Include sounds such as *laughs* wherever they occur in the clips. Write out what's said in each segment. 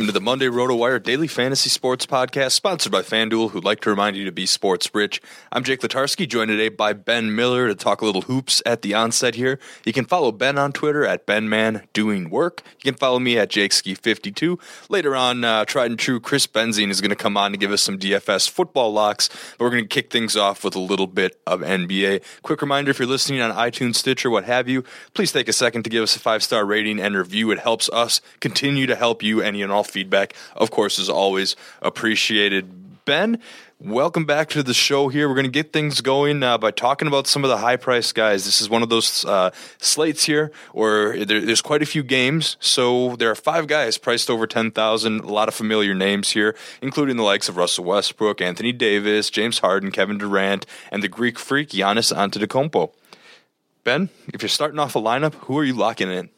Welcome to the Monday RotoWire Daily Fantasy Sports Podcast, sponsored by FanDuel, who'd like to remind you to be sports rich. I'm Jake Latarski, joined today by Ben Miller to talk a little hoops at the onset here. You can follow Ben on Twitter at BenManDoingWork. You can follow me at JakeSki52. Later on, uh, tried and true Chris Benzine is going to come on to give us some DFS football locks, but we're going to kick things off with a little bit of NBA. Quick reminder if you're listening on iTunes, Stitcher, what have you, please take a second to give us a five star rating and review. It helps us continue to help you. Any and all feedback, of course, is always appreciated. Ben, welcome back to the show here. We're going to get things going uh, by talking about some of the high price guys. This is one of those uh, slates here where there, there's quite a few games. So there are five guys priced over 10,000. A lot of familiar names here, including the likes of Russell Westbrook, Anthony Davis, James Harden, Kevin Durant, and the Greek freak Giannis Antetokounmpo. Ben, if you're starting off a lineup, who are you locking in?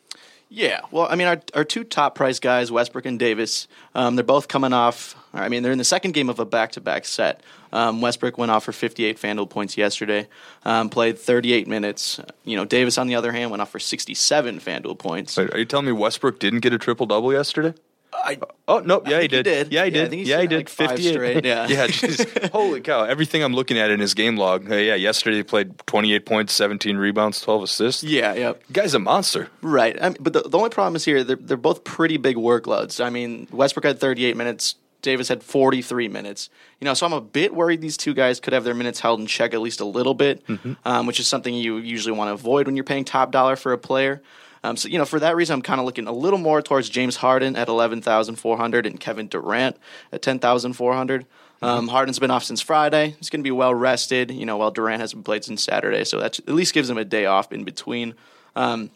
Yeah, well, I mean, our, our two top price guys, Westbrook and Davis, um, they're both coming off. I mean, they're in the second game of a back to back set. Um, Westbrook went off for 58 FanDuel points yesterday, um, played 38 minutes. You know, Davis, on the other hand, went off for 67 FanDuel points. Wait, are you telling me Westbrook didn't get a triple double yesterday? I, Oh no! Yeah, he did. did. Yeah, he Yeah, did. yeah, he did. like Fifty-eight. straight, *laughs* yeah. yeah. Geez. Holy cow! Everything I'm looking at in his game log. uh, yeah, yesterday he played 28 points, 17 rebounds, 12 assists. yeah, yeah. guy's a monster. Right. I mean, but the, the only problem is here, they're, they're both pretty big workloads. I mean, Westbrook had 38 minutes, Davis had 43 minutes. You know, so I'm a bit worried these two guys could have their minutes held in check at least a little bit, um, which is something you usually want to avoid when you're paying top dollar for a player. Um, so, you know, for that reason, I'm kind of looking a little more towards James Harden at 11,400 and Kevin Durant at 10,400. Um, Harden's been off since Friday. He's going to be well rested, you know, while Durant hasn't played since Saturday. So that at least gives him a day off in between. Um,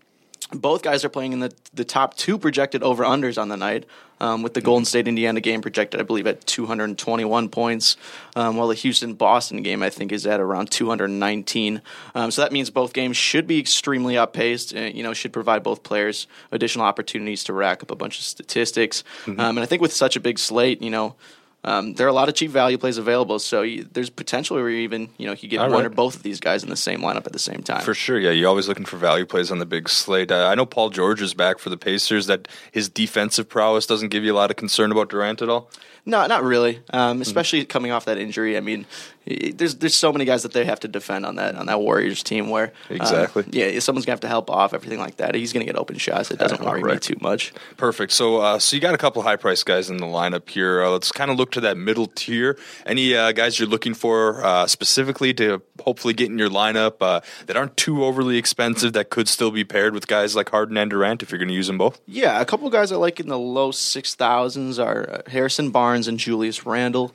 both guys are playing in the the top two projected over unders on the night. Um, with the Golden State Indiana game projected, I believe, at 221 points, um, while the Houston Boston game, I think, is at around 219. Um, so that means both games should be extremely uppaced. Uh, you know, should provide both players additional opportunities to rack up a bunch of statistics. Um, and I think with such a big slate, you know, um, there are a lot of cheap value plays available, so you, there's potential where you even you know you get All one right. or both of these guys in the same lineup at the same time. For sure, yeah. You're always looking for value plays on the big slate. Uh, I know Paul George is back for the Pacers. That his defensive prowess doesn't give you a lot of concern about Durant at all. No, not really. Mm-hmm. Um, especially coming off that injury. I mean, there's there's so many guys that they have to defend on that on that Warriors team. Where uh, Exactly. yeah, someone's gonna have to help off everything like that. He's gonna get open shots. It doesn't worry me too much. Perfect. So, uh, so you got a couple high price guys in the lineup here. Uh, let's kind of look to that middle tier. Any uh, guys you're looking for uh, specifically to hopefully get in your lineup uh, that aren't too overly expensive that could still be paired with guys like Harden and Durant if you're going to use them both? Yeah, a couple guys I like in the low six thousands are uh, Harrison Barnes and Julius Randle.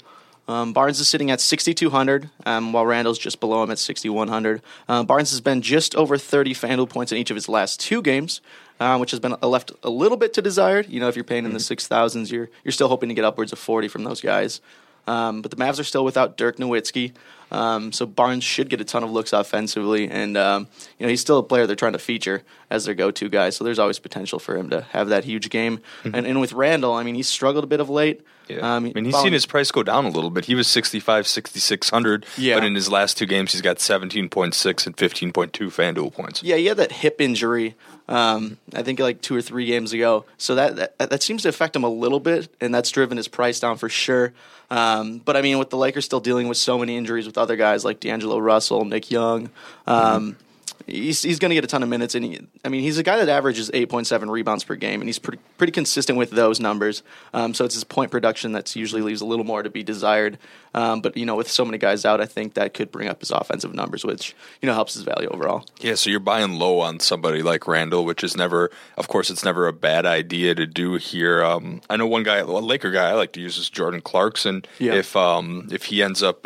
Um, Barnes is sitting at 6,200, um, while Randle's just below him at 6,100. Uh, Barnes has been just over 30 FanDuel points in each of his last two games, uh, which has been left a little bit to desired. You know, if you're paying in the 6,000s, you're, you're still hoping to get upwards of 40 from those guys. Um, but the Mavs are still without Dirk Nowitzki. Um, so Barnes should get a ton of looks offensively, and um, you know he's still a player they're trying to feature as their go-to guy. So there's always potential for him to have that huge game. And, and with Randle, I mean he's struggled a bit of late. Um, I mean, he's following- seen his price go down a little bit. He was 65, 6,600, Yeah. but in his last two games, he's got 17.6 and 15.2 FanDuel points. Yeah, he had that hip injury. Um, I think like two or three games ago. So that, that that seems to affect him a little bit, and that's driven his price down for sure. Um, but I mean, with the Lakers still dealing with so many injuries with other guys like D'Angelo Russell, Nick Young, um, he's he's going to get a ton of minutes. And he, I mean, he's a guy that averages eight point seven rebounds per game, and he's pretty pretty consistent with those numbers. Um, so it's his point production that usually leaves a little more to be desired. Um, but you know, with so many guys out, I think that could bring up his offensive numbers, which you know helps his value overall. Yeah, so you're buying low on somebody like Randle, which is never, of course, it's never a bad idea to do here. Um, I know one guy, a Laker guy, I like to use is Jordan Clarkson. Yeah. If um, if he ends up,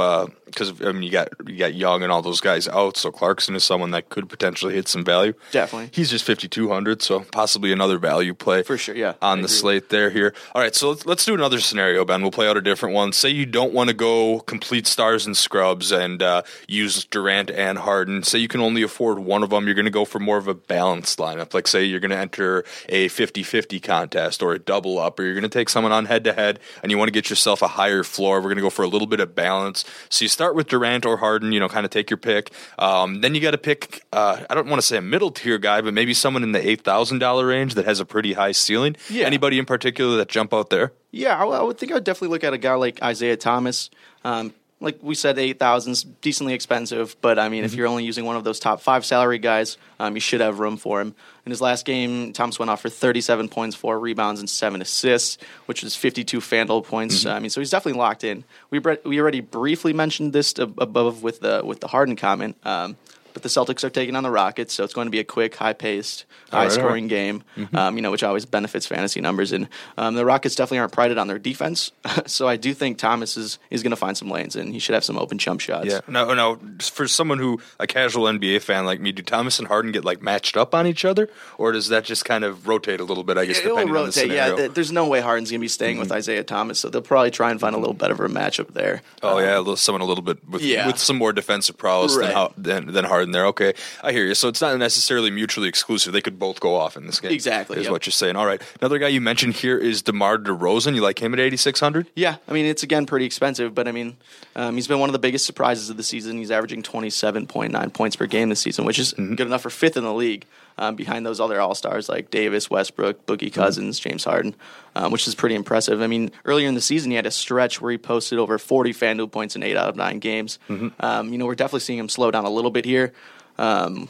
because I mean, you got you got Young and all those guys out, so Clarkson is someone that could potentially hit some value. Definitely. he's just 5200, so possibly another value play For sure, yeah, on I the agree. slate there here. All right, so let's, let's do another scenario, Ben. We'll play out a different one. Say you don't want to go complete stars and scrubs and uh, use Durant and Harden. Say you can only afford one of them. You're going to go for more of a balanced lineup. Like, say you're going to enter a 50 50 contest or a double up, or you're going to take someone on head to head and you want to get yourself a higher floor. We're going to go for a little bit of balance. So you start with Durant or Harden, you know, kind of take your pick. Um, then you got to pick, uh, I don't want to say a middle tier guy, but maybe someone in the $8,000 range that has a pretty high ceiling. Yeah. Anybody in particular that jump out there? Yeah, I, I would think I would definitely look at a guy like Isaiah Thomas. Um, like we said, eight thousand's decently expensive, but I mean, if you're only using one of those top five salary guys, um, you should have room for him. In his last game, Thomas went off for 37 points, four rebounds, and seven assists, which is 52 Fanduel points. I mean, so he's definitely locked in. We bre- we already briefly mentioned this above with the with the Harden comment. Um, but the Celtics are taking on the Rockets, so it's going to be a quick, high-paced, All right, all high-scoring right. game. Um, you know, which always benefits fantasy numbers. And um, the Rockets definitely aren't prided on their defense, *laughs* so I do think Thomas is is going to find some lanes, and he should have some open jump shots. Yeah. No, no. For someone who a casual NBA fan like me, do Thomas and Harden get like matched up on each other, or does that just kind of rotate a little bit? I guess It'll depending on the rotate. Yeah, th- there's no way Harden's going to be staying with Isaiah Thomas, so they'll probably try and find a little better of a matchup there. Oh yeah, a little, someone a little bit with Yeah. with some more defensive prowess Right. how, than than Harden there. Okay, I hear you. So it's not necessarily mutually exclusive. They could both go off in this game. Exactly, is yep. what you're saying. All right, another guy you mentioned here is DeMar DeRozan. You like him at 8600? Yeah, I mean it's again pretty expensive, but I mean um, he's been one of the biggest surprises of the season. He's averaging twenty seven point nine points per game this season, which is good enough for fifth in the league, um, behind those other all stars like Davis, Westbrook, Boogie Cousins, James Harden, um, which is pretty impressive. I mean earlier in the season he had a stretch where he posted over forty FanDuel points in eight out of nine games. Um, you know we're definitely seeing him slow down a little bit here. Um,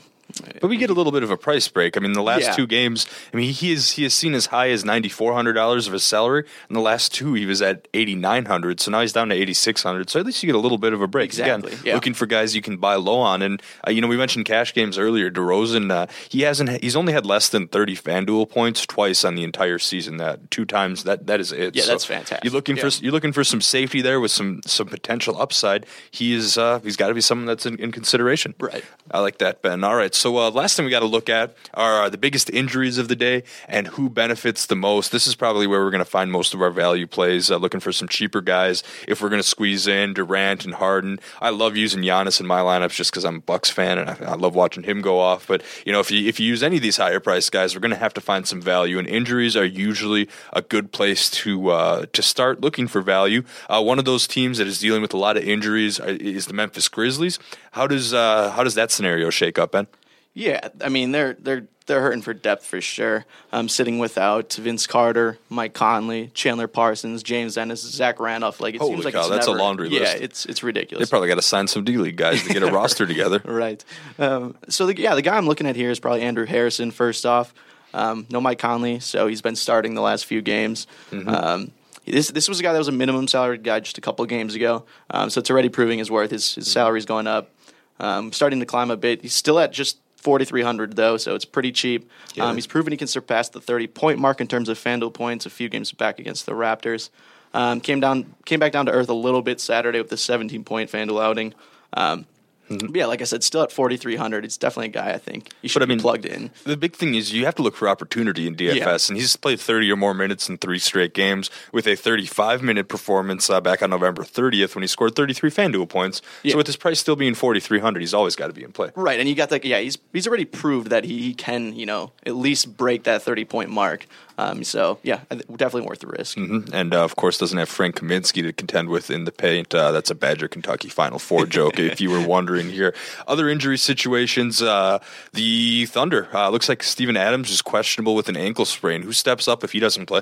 But we get a little bit of a price break. I mean, the last Yeah. two games, I mean, he is he has seen as high as ninety four hundred dollars of his salary. In the last two, he was at eighty nine hundred. So now he's down to eighty six hundred. So at least you get a little bit of a break. Exactly, Again, yeah. looking for guys you can buy low on. And uh, you know, we mentioned cash games earlier. DeRozan, uh, he hasn't he's only had less than thirty FanDuel points twice on the entire season. That two times. That that is it. Yeah, So that's fantastic. You're looking for you're looking for some safety there with some some potential upside. He is uh, he's got to be someone that's in, in consideration. Right. I like that, Ben. All right. So uh, last thing we got to look at are uh, the biggest injuries of the day and who benefits the most. This is probably where we're going to find most of our value plays. Uh, looking for some cheaper guys if we're going to squeeze in Durant and Harden. I love using Giannis in my lineups just because I'm a Bucks fan and I, I, love watching him go off. But you know, if you if you use any of these higher priced guys, we're going to have to find some value. And injuries are usually a good place to uh, to start looking for value. Uh, one of those teams that is dealing with a lot of injuries uh, is the Memphis Grizzlies. How does how does that scenario shake up, Ben? Yeah, I mean they're they're they're hurting for depth for sure. Um, sitting without Vince Carter, Mike Conley, Chandler Parsons, James Ennis, Zach Randolph. Like it Holy seems like cow, that's never, a laundry yeah, list. Yeah, it's it's ridiculous. They probably got to sign some D League guys to get a *laughs* roster together. Right. Um, so the, yeah, the guy I'm looking at here is probably Andrew Harrison. First off, um, no Mike Conley, so he's been starting the last few games. Mm-hmm. Um, this this was a guy that was a minimum salary guy just a couple of games ago, um, so it's already proving his worth. His his salary's going up, um, starting to climb a bit. He's still at just 4,300 though, so it's pretty cheap. Yeah. Um, he's proven he can surpass the 30 point mark in terms of FanDuel points a few games back against the Raptors. Um, came down, came back down to earth a little bit Saturday with the 17 point FanDuel outing. Um, Mm-hmm. yeah, like I said, still at 4,300. It's definitely a guy I think you should But I be mean, plugged in. The big thing is you have to look for opportunity in DFS, Yeah. and he's played 30 or more minutes in three straight games with a 35 minute performance uh, back on November 30th when he scored 33 FanDuel points. Yeah. So with his price still being 4,300, he's always got to be in play. Right, and you got that. Yeah, he's he's already proved that he, he can, you know, at least break that 30 point mark. Um, so yeah, definitely worth the risk. Mhm. And uh, of course, doesn't have Frank Kaminsky to contend with in the paint. Uh, that's a Badger Kentucky Final Four joke, *laughs* if you were wondering here. Other injury situations: uh, the Thunder uh, looks like Steven Adams is questionable with an ankle sprain. Who steps up if he doesn't play?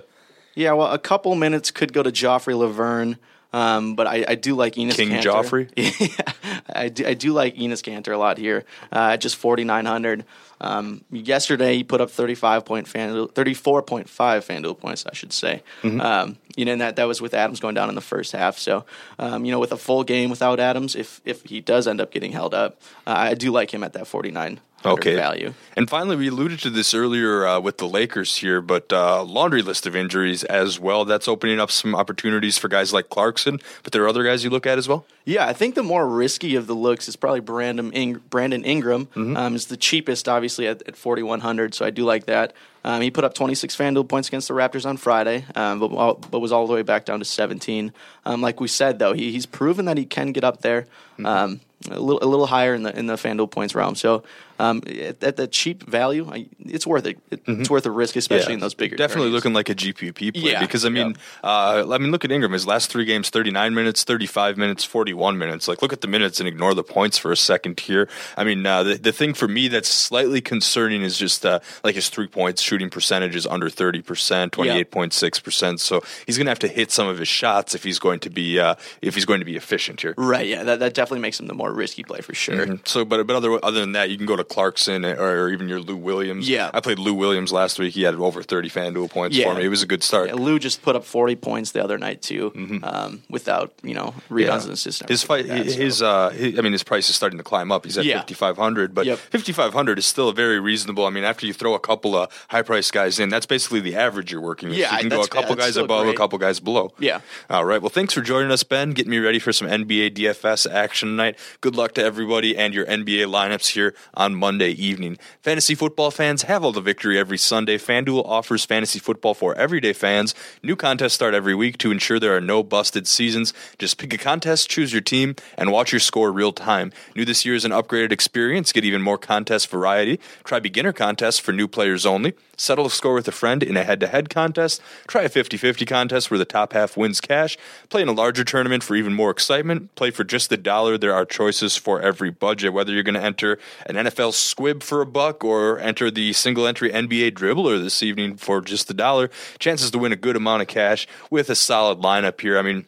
Yeah, well, a couple minutes could go to Joffrey Lauvergne, um, but I, I do like Enes King Kanter. Joffrey? *laughs* yeah, I do, I do like Enes Kanter a lot here. Uh, just 4,900. Um, yesterday, he put up 35 point FanDuel, 34.5 FanDuel points, I should say. Mm-hmm. Um, you know, and that, that was with Adams going down in the first half. So, um, you know, with a full game without Adams, if if he does end up getting held up, uh, I do like him at that 49 Okay. value. And finally, we alluded to this earlier uh, with the Lakers here, but uh, laundry list of injuries as well. That's opening up some opportunities for guys like Clarkson. But there are other guys you look at as well. Yeah, I think the more risky of the looks is probably Brandon, Ing- Brandon Ingram. Mm-hmm. Um, is the cheapest, obviously, at, at 4,100, so I do like that. Um, he put up 26 FanDuel points against the Raptors on Friday, um, but, all- but was all the way back down to 17. Um, like we said, though, he, he's proven that he can get up there. Mm-hmm. Um, a little, a little higher in the in the FanDuel points realm. So um, at, at the cheap value, I, it's worth it. it It's worth the risk, especially in those bigger. Games. Definitely tourneys. looking like a GPP play Yeah, because I mean, uh, I mean, look at Ingram. His last three games: thirty-nine minutes, thirty-five minutes, forty-one minutes. Like, look at the minutes and ignore the points for a second here. I mean, uh, the the thing for me that's slightly concerning is just uh, like his three points shooting percentage is under thirty percent, twenty-eight point six percent. So he's going to have to hit some of his shots if he's going to be uh, if he's going to be efficient here. Right, yeah, that, that definitely makes him the more risky play for sure. Mhm. So, but but other other than that, you can go to Clarkson or, even your Lou Williams. Yeah. I played Lou Williams last week. He had over thirty FanDuel points Yeah. for me. It was a good start. Yeah, Lou just put up 40 points the other night too, um, without you know rebounds and assists. His fight, like that, so. his, uh, his, I mean, his price is starting to climb up. He's at Yeah. fifty five hundred, but Yep. fifty five hundred is still a very reasonable. I mean, after you throw a couple of high price guys in, that's basically the average you're working with. Yeah, you can go a couple yeah, guys above, a couple guys below. Yeah. All right. Well, thanks for joining us, Ben. Getting me ready for some NBA DFS action tonight. Good luck to everybody and your NBA lineups here on Monday evening. Fantasy football fans have all the victory every Sunday. FanDuel offers fantasy football for everyday fans. New contests start every week to ensure there are no busted seasons. Just pick a contest, choose your team, and watch your score real time. New this year is an upgraded experience. Get even more contest variety. Try beginner contests for new players only. Settle a score with a friend in a head to head contest. Try a 50 50 contest where the top half wins cash. Play in a larger tournament for even more excitement. Play for just the dollar. There are choices for every budget. Whether you're going to enter an NFL squib for a buck or enter the single entry NBA dribbler this evening for just a dollar, chances to win a good amount of cash with a solid lineup here. I mean,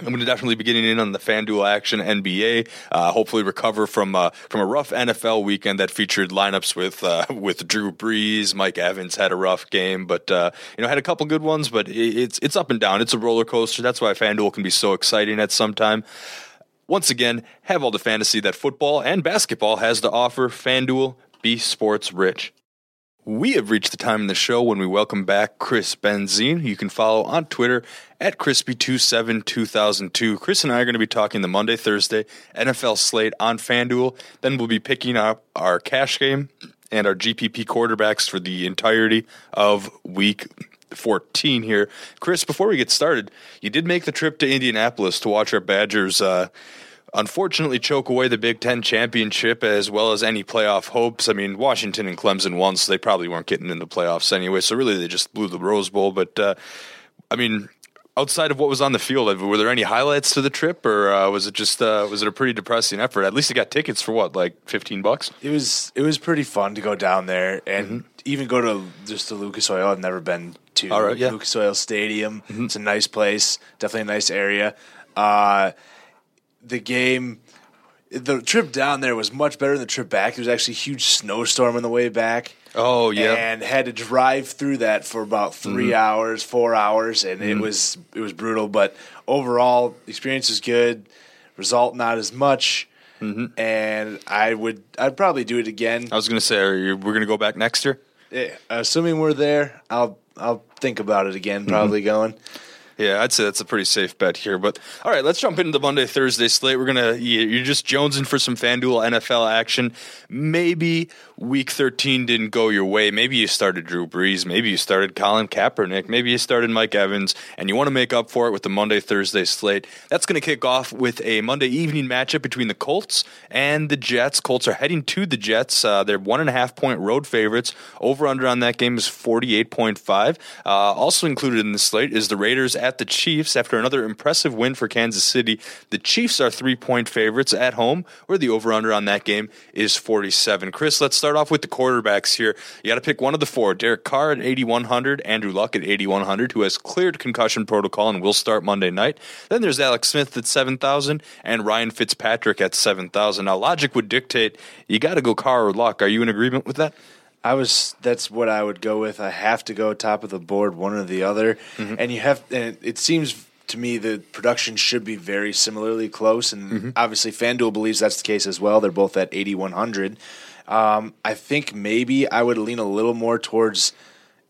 I'm going to definitely be getting in on the FanDuel action NBA. Uh, hopefully, recover from uh, from a rough NFL weekend that featured lineups with uh, with Drew Brees. Mike Evans had a rough game, but uh, you know had a couple good ones. But it's it's up and down. It's a roller coaster. That's why FanDuel can be so exciting at some time. Once again, have all the fantasy that football and basketball has to offer. FanDuel, be sports rich. We have reached the time in the show when we welcome back Chris Benzine, you can follow on Twitter at crispy272002. Chris and I are going to be talking the Monday, Thursday NFL slate on FanDuel. Then we'll be picking up our cash game and our GPP quarterbacks for the entirety of week 14 here. Chris, before we get started, you did make the trip to Indianapolis to watch our Badgers. Uh, unfortunately choke away the Big Ten championship as well as any playoff hopes. I mean, Washington and Clemson won, so they probably weren't getting in the playoffs anyway. So really, they just blew the Rose Bowl. But uh, I mean, outside of what was on the field, were there any highlights to the trip, or uh, was it just uh, was it a pretty depressing effort? At least you got tickets for what, like fifteen bucks. It was it was pretty fun to go down there and mm-hmm. even go to just the Lucas Oil. I've never been to right, yeah. Lucas Oil Stadium. Mm-hmm. It's a nice place, definitely a nice area. Uh, the game the trip down there was much better than the trip back. There was actually a huge snowstorm on the way back. Oh yeah, and had to drive through that for about 3 mm-hmm. hours, four hours, and mm-hmm. it was it was brutal. But overall, experience is good. Result not as much. Mm-hmm. And I would I'd probably do it again. I was going to say, you, we're going to go back next year. Yeah, assuming we're there, I'll I'll think about it again. Probably mm-hmm. going. Yeah, I'd say that's a pretty safe bet here. But all right, let's jump into the Monday Thursday slate. We're gonna you're just jonesing for some FanDuel NFL action. Maybe Week 13 didn't go your way. Maybe you started Drew Brees. Maybe you started Colin Kaepernick. Maybe you started Mike Evans, and you want to make up for it with the Monday Thursday slate. That's going to kick off with a Monday evening matchup between the Colts and the Jets. Colts are heading to the Jets. Uh, they're one and a half point road favorites. Over under on that game is 48.5. Uh, also included in the slate is the Raiders at the Chiefs after another impressive win for Kansas City. The Chiefs are three point favorites at home, where the over under on that game is 47. Chris, let's start off with the quarterbacks here. You got to pick one of the four Derek Carr at 8,100, Andrew Luck at 8,100, who has cleared concussion protocol and will start Monday night. Then there's Alex Smith at 7,000 and Ryan Fitzpatrick at 7,000. Now, logic would dictate you got to go Carr or Luck. Are you in agreement with that? I was. That's what I would go with. I have to go top of the board, one or the other. Mm-hmm. And you have. And it seems to me the production should be very similarly close. And mm-hmm. obviously, FanDuel believes that's the case as well. They're both at eighty one hundred. Um, I think maybe I would lean a little more towards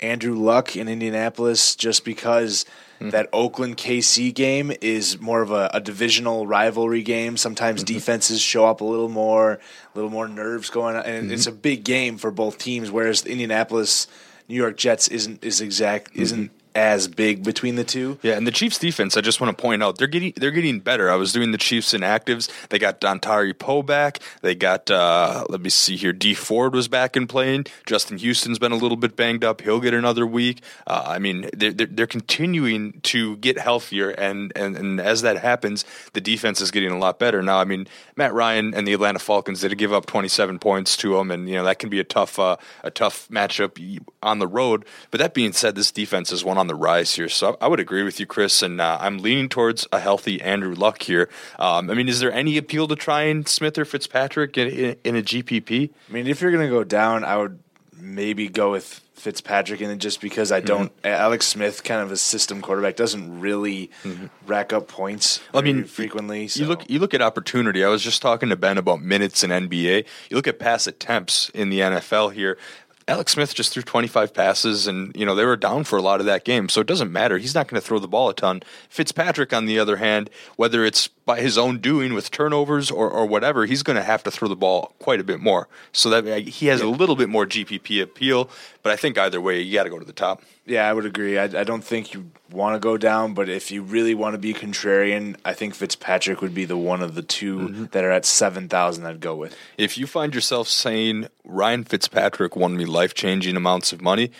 Andrew Luck in Indianapolis, just because Mm-hmm. That Oakland KC game is more of a, a divisional rivalry game. Sometimes mm-hmm. defenses show up a little more, a little more nerves going on, and mm-hmm. it's a big game for both teams. Whereas Indianapolis New York Jets isn't is exact isn't as big between the two. Yeah, and the Chiefs defense, I just want to point out, they're getting they're getting better. I was doing the Chiefs inactives. They got Dontari Poe back. They got uh, let me see here. Dee Ford was back and playing. Justin Houston's been a little bit banged up. He'll get another week. Uh, I mean, they're, they're, they're continuing to get healthier, and, and and as that happens, the defense is getting a lot better. Now, I mean, Matt Ryan and the Atlanta Falcons did give up 27 points to them, and you know that can be a tough uh, a tough matchup on the road. But that being said, this defense is one on the rise here. So I would agree with you, Chris, and uh, I'm leaning towards a healthy Andrew Luck here. Um, I mean, is there any appeal to trying Smith or Fitzpatrick in, in, in a GPP? I mean, if you're going to go down, I would maybe go with Fitzpatrick in it just because I don't. Mm-hmm. Alex Smith, kind of a system quarterback, doesn't really mm-hmm. rack up points. I mean, frequently. So. You look, you look at opportunity. I was just talking to Ben about minutes in NBA. You look at pass attempts in the NFL here. Alex Smith just threw 25 passes, and you know they were down for a lot of that game, so it doesn't matter. He's not going to throw the ball a ton. Fitzpatrick, on the other hand, whether it's by his own doing with turnovers or, or whatever, he's going to have to throw the ball quite a bit more. So that he has yeah. a little bit more GPP appeal. But I think either way, you got to go to the top. Yeah, I would agree. I, I don't think you want to go down, but if you really want to be contrarian, I think Fitzpatrick would be the one of the 2 mm-hmm. that are at seven thousand. I'd go with. If you find yourself saying Ryan Fitzpatrick won me life changing amounts of money.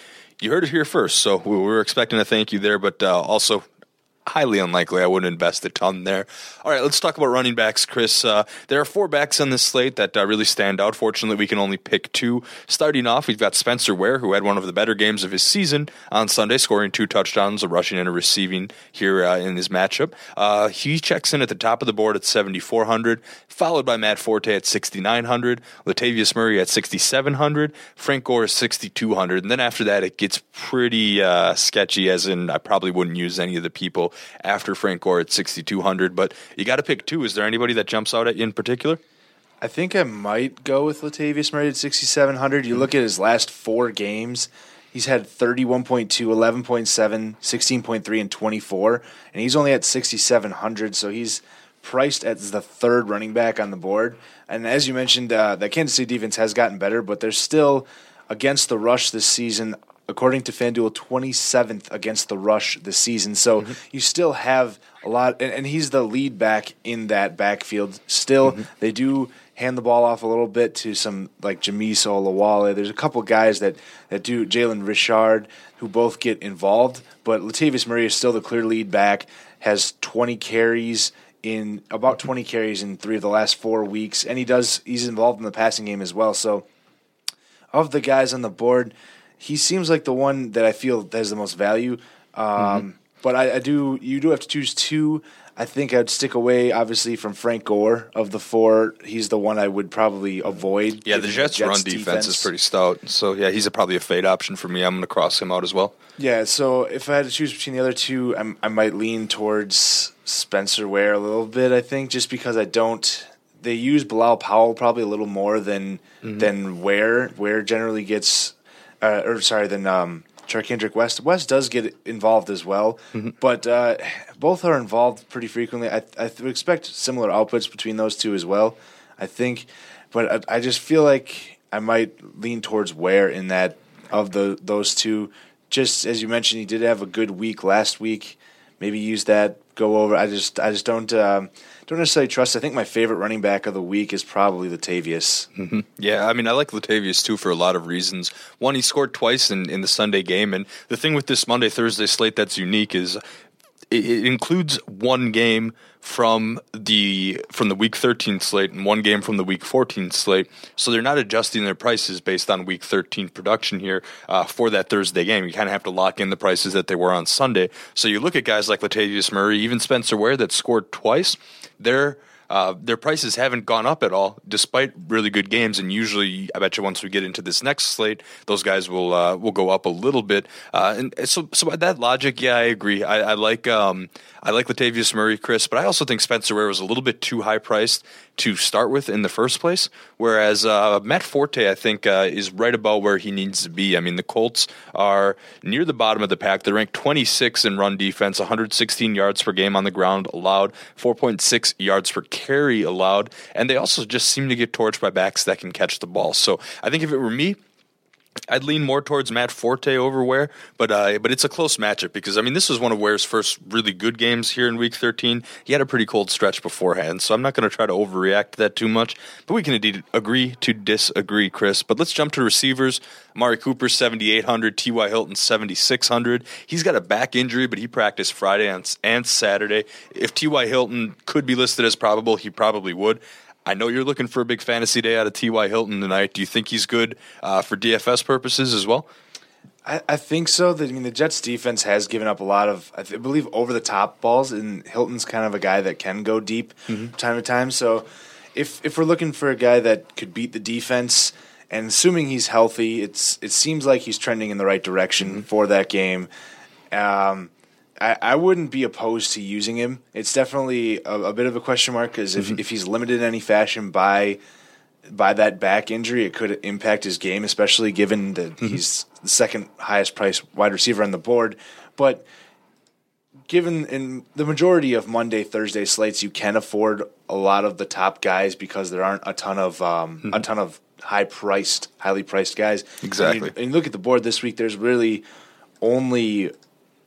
You heard it here first, so we were expecting a thank you there, but uh, also highly unlikely. I wouldn't invest a ton there. All right, let's talk about running backs, Chris. Uh, there are four backs on this slate that uh, really stand out. Fortunately, we can only pick two. Starting off, we've got Spencer Ware, who had one of the better games of his season on Sunday, scoring two touchdowns, a rushing and a receiving here uh, in his matchup. Uh, he checks in at the top of the board at 7,400, followed by Matt Forte at 6,900, Latavius Murray at 6,700, Frank Gore 6,200, and then after that, it gets pretty uh, sketchy. As in, I probably wouldn't use any of the people after Frank Gore at 6,200. But you got to pick two. Is there anybody that jumps out at you in particular? I think I might go with Latavius Murray at 6,700. You look at his last four games, he's had 31.2, 11.7, 16.3, and 24, and he's only at 6,700, so he's priced as the third running back on the board. And as you mentioned, uh, the Kansas City defense has gotten better, but they're still against the rush this season. According to FanDuel, 27th against the rush this season. So mm-hmm. you still have a lot, and, and, he's the lead back in that backfield. Still, mm-hmm. they do hand the ball off a little bit to some like Jamize Olawale. There's a couple guys that, that do Jalen Richard who both get involved, but Latavius Murray is still the clear lead back, has 20 carries in about 20 carries in three of the last four weeks, and he does he's involved in the passing game as well. So, of the guys on the board, he seems like the one that I feel has the most value. Um, mm-hmm. But I, I, do you do have to choose two. I think I'd stick away, obviously, from Frank Gore of the four. He's the one I would probably avoid. Yeah, the Jets, Jets run defense, defense, is pretty stout. So, yeah, he's a, probably a fade option for me. I'm going to cross him out as well. Yeah, so if I had to choose between the other two, I'm, i might lean towards Spencer Ware a little bit, I think, just because I don't. They use Bilal Powell probably a little more than mm-hmm. than Ware. Ware generally gets, uh, or sorry, than um, Charcandrick West. West does get involved as well, mm-hmm. but uh, both are involved pretty frequently. I, I would expect similar outputs between those two as well. I think, but I, I just feel like I might lean towards Ware in that of the those two. Just as you mentioned, he did have a good week last week. Maybe use that. Go over. I just I just don't. Um, don't necessarily trust. I think my favorite running back of the week is probably Latavius. Mm-hmm. Yeah, I mean, I like Latavius too for a lot of reasons. One, he scored twice in, in the Sunday game, and the thing with this Monday Thursday slate that's unique is it, it includes one game from the from the week 13 slate and one game from the week 14 slate. So they're not adjusting their prices based on week 13 production here uh, for that Thursday game. You kind of have to lock in the prices that they were on Sunday. So you look at guys like Latavius Murray, even Spencer Ware that scored twice. They're uh, their prices haven't gone up at all, despite really good games. And usually, I bet you once we get into this next slate, those guys will uh, will go up a little bit. Uh, and so, so by that logic, yeah, I agree. I, I like um, I like Latavius Murray, Chris, but I also think Spencer Ware was a little bit too high priced to start with in the first place. Whereas uh, Matt Forte, I think, uh, is right about where he needs to be. I mean, the Colts are near the bottom of the pack. They're ranked 26 in run defense, 116 yards per game on the ground allowed, 4.6 yards per carry allowed, and they also just seem to get torched by backs that can catch the ball. So I think if it were me, I'd lean more towards Matt Forte over Ware, but uh, but it's a close matchup because I mean this was one of Ware's first really good games here in Week 13. He had a pretty cold stretch beforehand, so I'm not going to try to overreact to that too much. But we can indeed agree to disagree, Chris. But let's jump to receivers. Amari Cooper 7,800, T.Y. Hilton 7,600. He's got a back injury, but he practiced Friday and Saturday. If T.Y. Hilton could be listed as probable, he probably would. I know you're looking for a big fantasy day out of T.Y. Hilton tonight. Do you think he's good uh, for DFS purposes as well? I, I think so. I mean, the Jets' defense has given up a lot of, I, th- I believe, over the top balls, and Hilton's kind of a guy that can go deep mm-hmm. time to time. So, if if we're looking for a guy that could beat the defense, and assuming he's healthy, it's it seems like he's trending in the right direction mm-hmm. for that game. Um, I, I wouldn't be opposed to using him. It's definitely a, a bit of a question mark because if, mm-hmm. if he's limited in any fashion by by that back injury, it could impact his game, especially given that mm-hmm. he's the second highest priced wide receiver on the board. But given in the majority of Monday, Thursday slates, you can afford a lot of the top guys because there aren't a ton of um, mm-hmm. a ton of high priced, highly priced guys. Exactly. I mean, and you look at the board this week. There's really only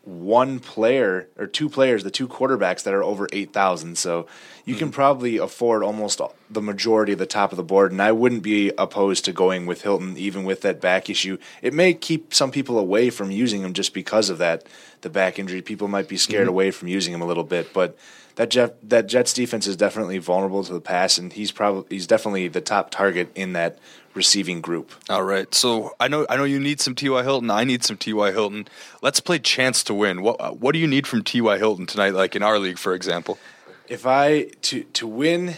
one player or two players, the two quarterbacks that are over 8,000. So you mm can hmm. probably afford almost the majority of the top of the board. And I wouldn't be opposed to going with Hilton, even with that back issue. It may keep some people away from using him just because of that, the back injury. People might be scared mm-hmm. away from using him a little bit. But that Jeff, that Jets defense is definitely vulnerable to the pass, and he's probably he's definitely the top target in that receiving group. All right. So I know I know you need some T.Y. Hilton. I need some T.Y. Hilton. Let's play chance to win. What what do you need from T.Y. Hilton tonight, like in our league, for example? If I to to win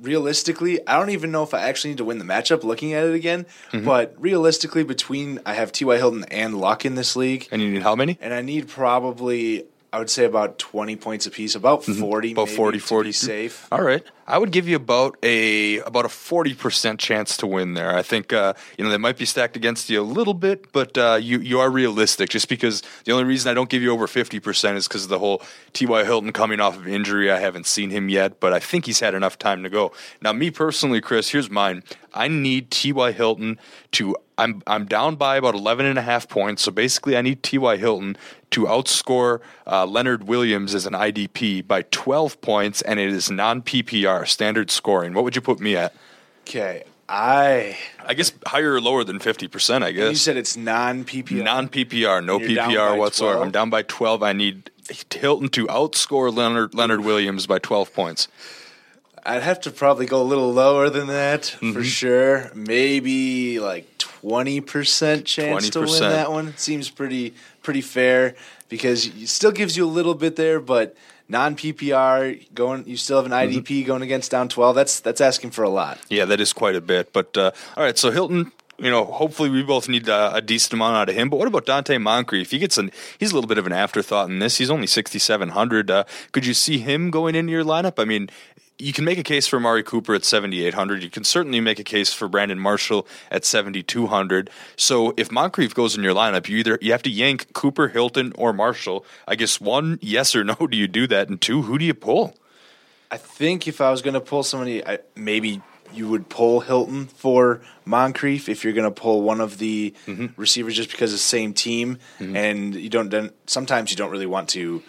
realistically, I don't even know if I actually need to win the matchup looking at it again. Mm-hmm. But realistically, between I have T.Y. Hilton and Luck in this league. And you need how many? And I need probably I would say about 20 points apiece, about mm-hmm. 40 about 40, 40. safe. All right. I would give you about a about a forty percent chance to win there. I think uh, you know they might be stacked against you a little bit, but uh, you you are realistic. Just because the only reason I don't give you over fifty percent is because of the whole T.Y. Hilton coming off of injury. I haven't seen him yet, but I think he's had enough time to go. Now, me personally, Chris, here's mine. I need T.Y. Hilton to. I'm I'm down by about 11 and a half points. So basically, I need T.Y. Hilton to outscore uh, Leonard Williams as an IDP by 12 points, and it is non PPR standard scoring. What would you put me at? Okay, I I guess higher or lower than 50%, I guess you said it's non PPR. Non PPR, no PPR whatsoever. 12? I'm down by 12. I need Hilton to outscore Leonard Leonard Williams by 12 points. I'd have to probably go a little lower than that Mm-hmm. for sure. Maybe like twenty percent chance to win that one. Seems pretty pretty fair because it still gives you a little bit there, but non PPR going. You still have an Mm-hmm. IDP going against down twelve. That's that's asking for a lot. Yeah, that is quite a bit. But uh, all right, so Hilton, you know, hopefully we both need uh, a decent amount out of him. But what about Donte Moncrief? He gets an he's a little bit of an afterthought in this. He's only sixty seven hundred. Uh, could you see him going into your lineup? I mean. You can make a case for Mari Cooper at 7,800. You can certainly make a case for Brandon Marshall at 7,200. So if Moncrief goes in your lineup, you either you have to yank Cooper, Hilton, or Marshall. I guess one, yes or no, *laughs* do you do that? And two, who do you pull? I think if I was going to pull somebody, I, maybe you would pull Hilton for Moncrief if you're going to pull one of the Mm-hmm. receivers just because it's the same team, and you don't. Then sometimes you don't really want to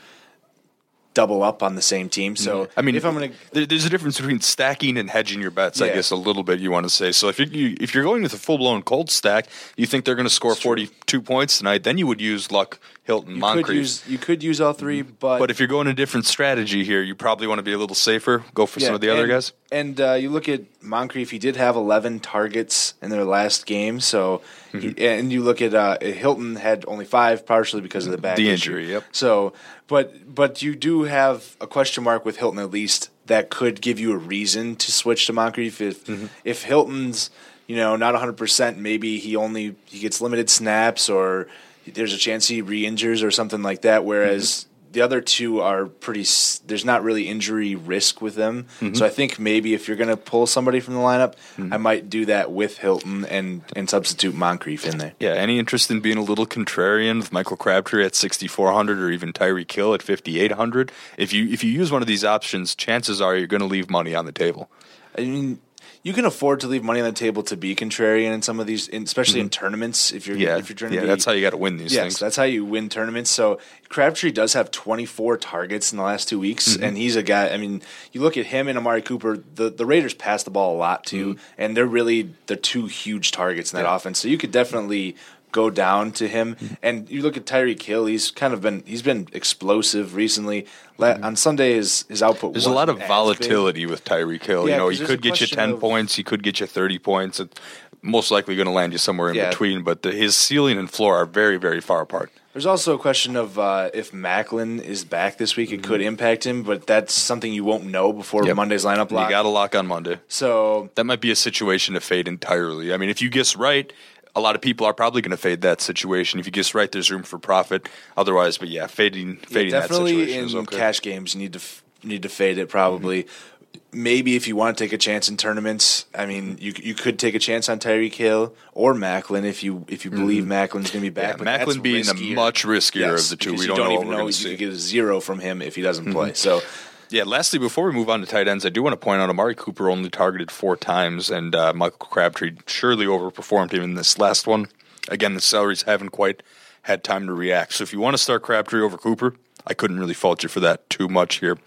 double up on the same team. So Mm-hmm. I mean, if I'm going to there, there's a difference between stacking and hedging your bets. I guess a little bit you want to say. So if you, you if you're going with a full blown cold stack, you think they're going to score 42 points tonight, then you would use Luck, Hilton, you Moncrief. could use you could use all three, but but if you're going a different strategy here, you probably want to be a little safer. Go for some of the other guys. And uh, you look at Moncrief; he did have 11 targets in their last game. So, Mm-hmm. he, and you look at uh, Hilton had only five, partially because of the back The issue. injury, yep. So, but but you do have a question mark with Hilton at least that could give you a reason to switch to Moncrief if Mm-hmm. if Hilton's you know not 100, percent maybe he only he gets limited snaps or there's a chance he re-injures or something like that. Whereas Mm-hmm. The other two are pretty. There's not really injury risk with them, Mm-hmm. so I think maybe if you're going to pull somebody from the lineup, I might do that with Hilton and and substitute Moncrief in there. Yeah, any interest in being a little contrarian with Michael Crabtree at 6400 or even Tyreek Hill at 5800? If you if you use one of these options, chances are you're going to leave money on the table. I mean, you can afford to leave money on the table to be contrarian in some of these, in- especially in tournaments. If you're Mm-hmm. Yeah, if you're trying to yeah, be, that's how you got to win these yes, things. that's how you win tournaments. So Crabtree does have 24 targets in the last two weeks, Mm-hmm. and he's a guy. I mean, you look at him and Amari Cooper. The the Raiders pass the ball a lot too, Mm-hmm. and they're really the two huge targets in that Yeah. offense. So you could definitely go down to him. Mm-hmm. And you look at Tyreek Hill; he's kind of been he's been explosive recently. La- On Sunday, his his output Mm-hmm. There's a lot of as big. volatility with Tyreek Hill. Yeah, you know, he could get you 10 of- points, he could get you 30 points. It's most likely going to land you somewhere in Yeah. between, but the, his ceiling and floor are very, very far apart. There's also a question of uh, if Maclin is back this week, it could impact him, but that's something you won't know before Mm-hmm. Yep. Monday's lineup You got to lock on Monday. so That might be a situation to fade entirely. I mean, if you guess right, a lot of people are probably going to fade that situation. If you guess right, there's room for profit. Otherwise, but yeah, fading, yeah, fading that definitely situation in is okay. cash games, you need to f- need to fade it probably. Maybe if you want to take a chance in tournaments, I mean, you you could take a chance on Tyreek Hill or Maclin if you if you believe Maclin's going to be back. Mm-hmm. Yeah, Maclin being riskier. the much riskier Yes, of the two. We you don't, know even know you see. could get a zero from him if he doesn't Mm-hmm. play. So Yeah, lastly, before we move on to tight ends, I do want to point out Amari Cooper only targeted four times, and uh, Michael Crabtree surely overperformed him in this last one. Again, the salaries haven't quite had time to react. So if you want to start Crabtree over Cooper, I couldn't really fault you for that too much here.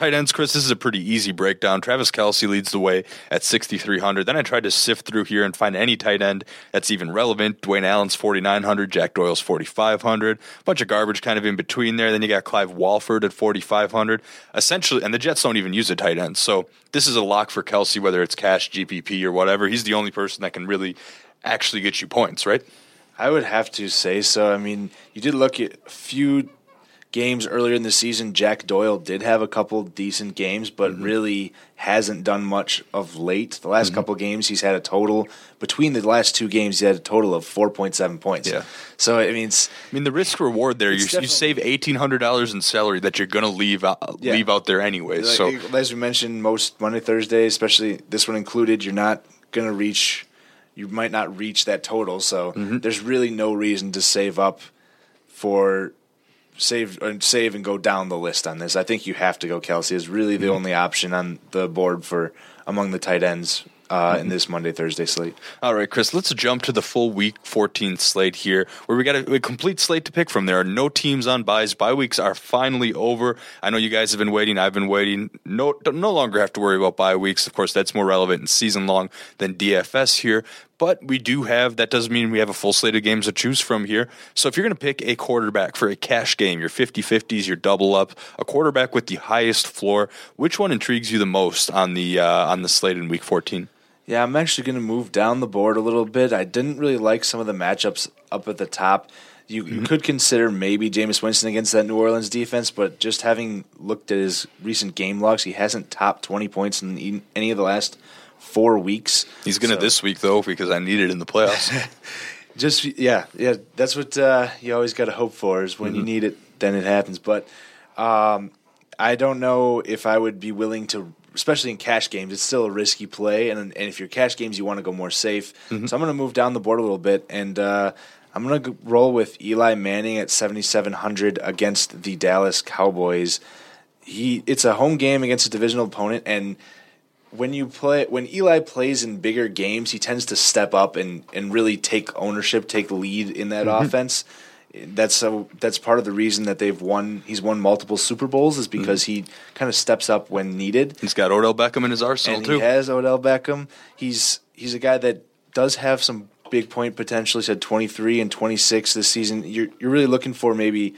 Tight ends, Chris, this is a pretty easy breakdown. Travis Kelce leads the way at 6,300. Then I tried to sift through here and find any tight end that's even relevant. Dwayne Allen's 4,900, Jack Doyle's 4,500. A bunch of garbage kind of in between there. Then you got Clive Walford at 4,500. Essentially, and the Jets don't even use a tight end. So this is a lock for Kelce, whether it's cash, GPP, or whatever. He's the only person that can really actually get you points, right? I would have to say so. I mean, you did look at a few games earlier in the season, Jack Doyle did have a couple decent games, but Mm-hmm. really hasn't done much of late. The last couple games, he's had a total between the last two games, he had a total of four point seven points. Yeah. So I mean, I mean, the risk reward there, you, you save eighteen hundred dollars in salary that you're going to leave out, Yeah. leave out there anyways. like, so as we mentioned, most Monday Thursday, especially this one included, you're not going to reach. You might not reach that total, so Mm-hmm. there's really no reason to save up for save and save and go down the list on this. I think you have to go Kelce is really Mm-hmm. the only option on the board for among the tight ends uh, Mm-hmm. in this Monday Thursday slate. All right, Chris, let's jump to the full week 14 slate here, where we got a, a complete slate to pick from. There are no teams on buys. Bye weeks are finally over. I know you guys have been waiting. I've been waiting. No, no longer have to worry about bye weeks. Of course, that's more relevant and season long than DFS here. But we do have, that doesn't mean we have a full slate of games to choose from here. So if you're going to pick a quarterback for a cash game, your 50 50s, your double up, a quarterback with the highest floor, which one intrigues you the most on the, uh, on the slate in week 14? Yeah, I'm actually going to move down the board a little bit. I didn't really like some of the matchups up at the top. You, Mm-hmm. you could consider maybe Jameis Winston against that New Orleans defense, but just having looked at his recent game logs, he hasn't topped 20 points in any of the last four weeks. He's going to So- this week, though, because I need it in the playoffs. *laughs* Just yeah, yeah. That's what uh, you always got to hope for is when you need it, then it happens. But um, I don't know if I would be willing to, especially in cash games. It's still a risky play, and and if you're cash games, you want to go more safe. So I'm going to move down the board a little bit, and uh, I'm going to roll with Eli Manning at 7,700 against the Dallas Cowboys. He it's a home game against a divisional opponent, and when you play when Eli plays in bigger games, he tends to step up and, and really take ownership, take lead in that mm-hmm. offense. That's a, that's part of the reason that they've won. He's won multiple Super Bowls is mm-hmm. because he kind of steps up when needed. He's got Odell Beckham in his arsenal, and too. he has Odell Beckham. He's he's a guy that does have some big point potentially said 23 and 26 this season. You're you're really looking for maybe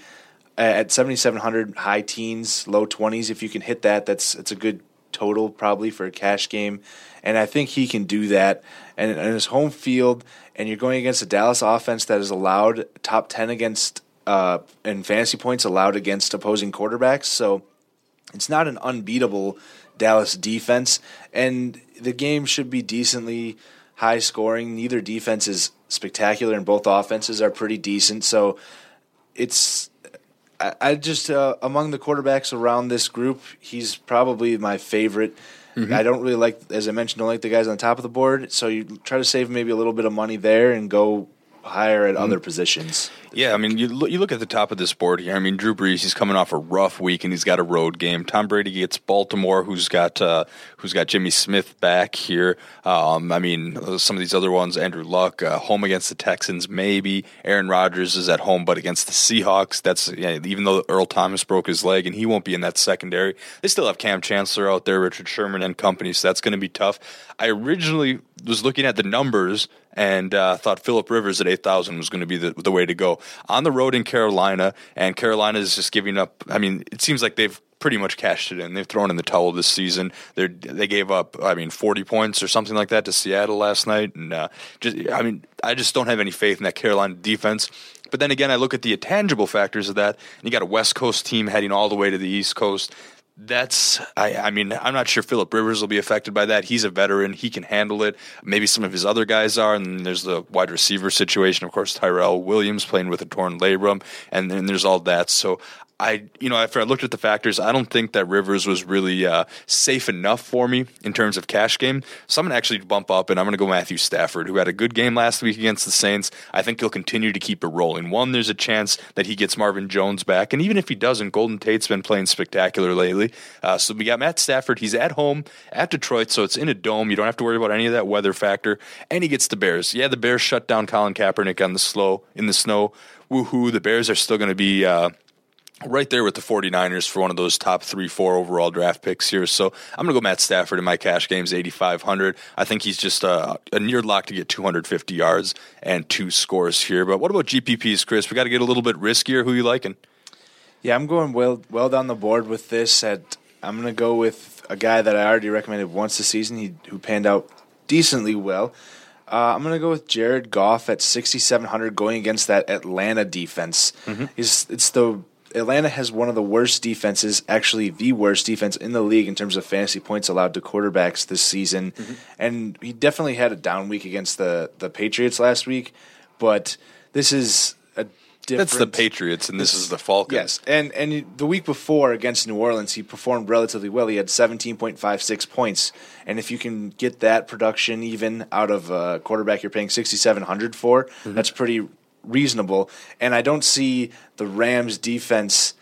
at 7700 high teens, low 20s if you can hit that. That's it's a good total probably for a cash game. And I think he can do that. And in his home field, and you're going against a Dallas offense that is allowed top 10 against uh, in fantasy points allowed against opposing quarterbacks. So it's not an unbeatable Dallas defense, and the game should be decently high scoring. Neither defense is spectacular, and both offenses are pretty decent. So it's I, I just uh, among the quarterbacks around this group, he's probably my favorite. I don't really like, as I mentioned, don't like the guys on the top of the board. So you try to save maybe a little bit of money there and go higher at other positions. Yeah, I mean, you look, you look at the top of this board here. I mean, Drew Brees, he's coming off a rough week, and he's got a road game. Tom Brady gets Baltimore, who's got uh, who's got Jimmy Smith back here. Um, I mean, some of these other ones, Andrew Luck, uh, home against the Texans, maybe. Aaron Rodgers is at home, but against the Seahawks, that's yeah, even though Earl Thomas broke his leg and he won't be in that secondary. They still have Kam Chancellor out there, Richard Sherman and company, so that's going to be tough. I originally was looking at the numbers and uh, thought Philip Rivers at 8,000 was going to be the, the way to go. On the road in Carolina, and Carolina is just giving up. I mean, it seems like they've pretty much cashed it in. They've thrown in the towel this season. They they gave up, I mean, 40 points or something like that to Seattle last night. And uh, just, I mean, I just don't have any faith in that Carolina defense. But then again, I look at the intangible factors of that, and you got a West Coast team heading all the way to the East Coast that's I, I mean I'm not sure Philip Rivers will be affected by that. He's a veteran; he can handle it. Maybe some of his other guys are. And there's the wide receiver situation, of course. Tyrell Williams playing with a torn labrum, and then there's all that. So I, you know, after I looked at the factors, I don't think that Rivers was really uh, safe enough for me in terms of cash game. So I'm going to actually bump up, and I'm going to go Matthew Stafford, who had a good game last week against the Saints. I think he'll continue to keep it rolling. One, there's a chance that he gets Marvin Jones back, and even if he doesn't, Golden Tate's been playing spectacular lately. Uh, so we got Matt Stafford. He's at home at Detroit, so it's in a dome. You don't have to worry about any of that weather factor, and he gets the Bears. Yeah, the Bears shut down Colin Kaepernick on the slow in the snow. Woohoo! The Bears are still going to be. Uh, right there with the 49ers for one of those top three, four overall draft picks here. So I'm going to go Matt Stafford in my cash games, 8,500. I think he's just uh, a near lock to get 250 yards and two scores here. But what about GPPs, Chris? We got to get a little bit riskier. Who you liking? Yeah, I'm going well well down the board with this. At I'm going to go with a guy that I already recommended once this season. He who panned out decently well. Uh, I'm going to go with Jared Goff at 6,700, going against that Atlanta defense. He's, it's the Atlanta has one of the worst defenses, actually the worst defense in the league in terms of fantasy points allowed to quarterbacks this season. Mm-hmm. And he definitely had a down week against the the Patriots last week, but this is a different. That's the Patriots, and this, this is the Falcons. Yes, and and the week before against New Orleans, he performed relatively well. He had seventeen point five six points, and if you can get that production even out of a quarterback you're paying sixty seven hundred for, mm-hmm. that's pretty reasonable. And I don't see the Rams defense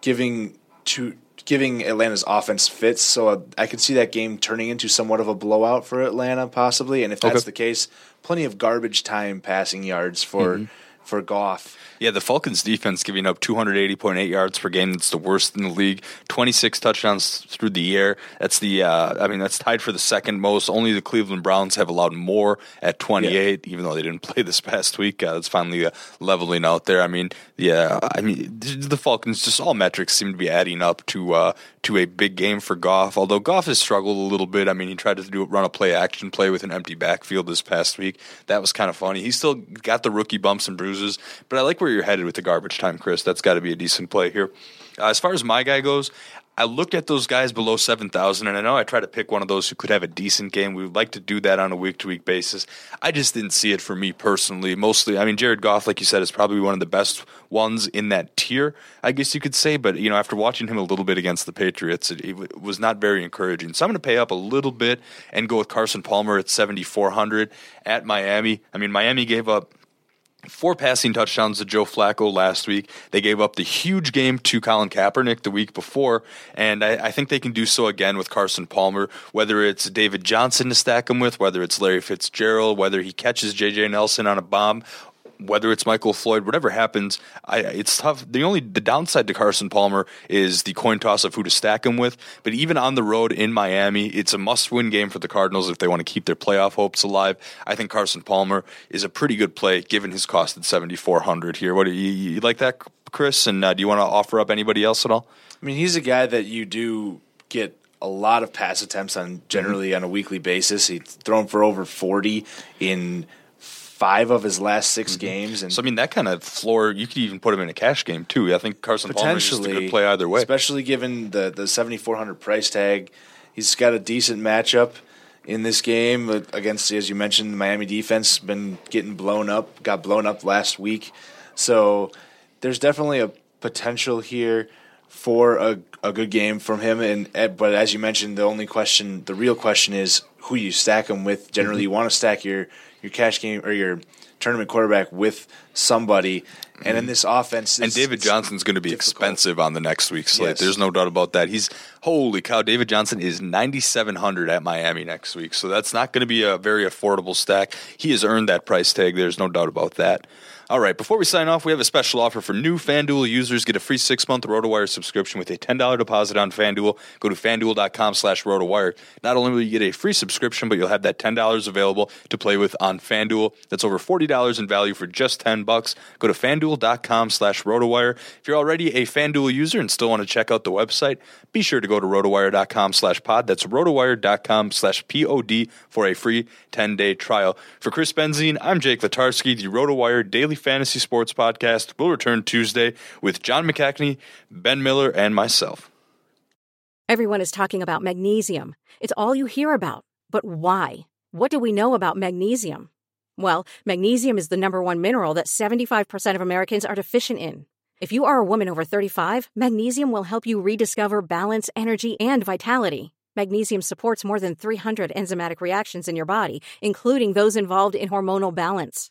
giving to giving Atlanta's offense fits. So I could see that game turning into somewhat of a blowout for Atlanta, possibly. And if that's okay. the case, plenty of garbage time passing yards for mm-hmm. For Goff. Yeah, the Falcons defense giving up 280.8 yards per game. That's the worst in the league. 26 touchdowns through the air. That's the uh, I mean that's tied for the second most. Only the Cleveland Browns have allowed more at 28, yeah. even though they didn't *laughs* play this past week. Uh, it's finally uh, leveling out there. I mean, yeah, I mean the Falcons just all metrics seem to be adding up to uh, to a big game for Goff. Although Goff has struggled a little bit. I mean, he tried to do run a play action play with an empty backfield this past week. That was kind of funny. He still got the rookie bumps and bruises, but I like where you're headed with the garbage time, Chris. That's got to be a decent play here. Uh, as far as my guy goes, I looked at those guys below 7,000, and I know I try to pick one of those who could have a decent game. We would like to do that on a week to week basis. I just didn't see it for me personally. Mostly, I mean, Jared Goff, like you said, is probably one of the best ones in that tier, I guess you could say. But, you know, after watching him a little bit against the Patriots, it, it was not very encouraging. So I'm going to pay up a little bit and go with Carson Palmer at 7,400 at Miami. I mean, Miami gave up four passing touchdowns to Joe Flacco last week. They gave up the huge game to Colin Kaepernick the week before, and I, I, think they can do so again with Carson Palmer. Whether it's David Johnson to stack him with, whether it's Larry Fitzgerald, whether he catches J.J. Nelson on a bomb, whether it's Michael Floyd, whatever happens, I, it's tough. The only the downside to Carson Palmer is the coin toss of who to stack him with. But even on the road in Miami, it's a must-win game for the Cardinals if they want to keep their playoff hopes alive. I think Carson Palmer is a pretty good play given his cost at seventy four hundred here. What do you, you, like that, Chris? And uh, do you want to offer up anybody else at all? I mean, he's a guy that you do get a lot of pass attempts on generally on a weekly basis. He's thrown for over 40 in five of his last 6 mm-hmm. games. And so I mean that kind of floor, you could even put him in a cash game too. I think Carson Palmer is a good play either way, especially given the the seventy four hundred price tag. He's got a decent matchup in this game against, as you mentioned, the Miami defense been getting blown up, got blown up last week. So there's definitely a potential here for a, a good game from him. And eh, but as you mentioned, the only question, the real question is who you stack him with. Generally, mm-hmm. you want to stack your your cash game or your tournament quarterback with somebody. And in mm-hmm. this offense, and David Johnson's going to be difficult. expensive on the next week's slate. Yes. There's no doubt about that. He's holy cow. David Johnson is 9,700 at Miami next week, so that's not going to be a very affordable stack. He has earned that price tag. There's no doubt about that. All right, before we sign off, we have a special offer for new FanDuel users. Get a free six-month RotoWire subscription with a $10 deposit on FanDuel. Go to FanDuel.com slash RotoWire. Not only will you get a free subscription, but you'll have that $10 available to play with on FanDuel. That's over $40 in value for just 10 bucks. Go to FanDuel.com slash RotoWire. If you're already a FanDuel user and still want to check out the website, be sure to go to RotoWire.com slash pod. That's RotoWire.com slash P-O-D for a free 10-day trial. For Chris Benzine, I'm Jake Vatarsky, the RotoWire Daily Fantasy Sports Podcast will return Tuesday with John McCackney, Ben Miller, and myself. Everyone is talking about magnesium. It's all you hear about. But why? What do we know about magnesium? Well, magnesium is the number one mineral that 75% of Americans are deficient in. If you are a woman over 35, magnesium will help you rediscover balance, energy, and vitality. Magnesium supports more than 300 enzymatic reactions in your body, including those involved in hormonal balance.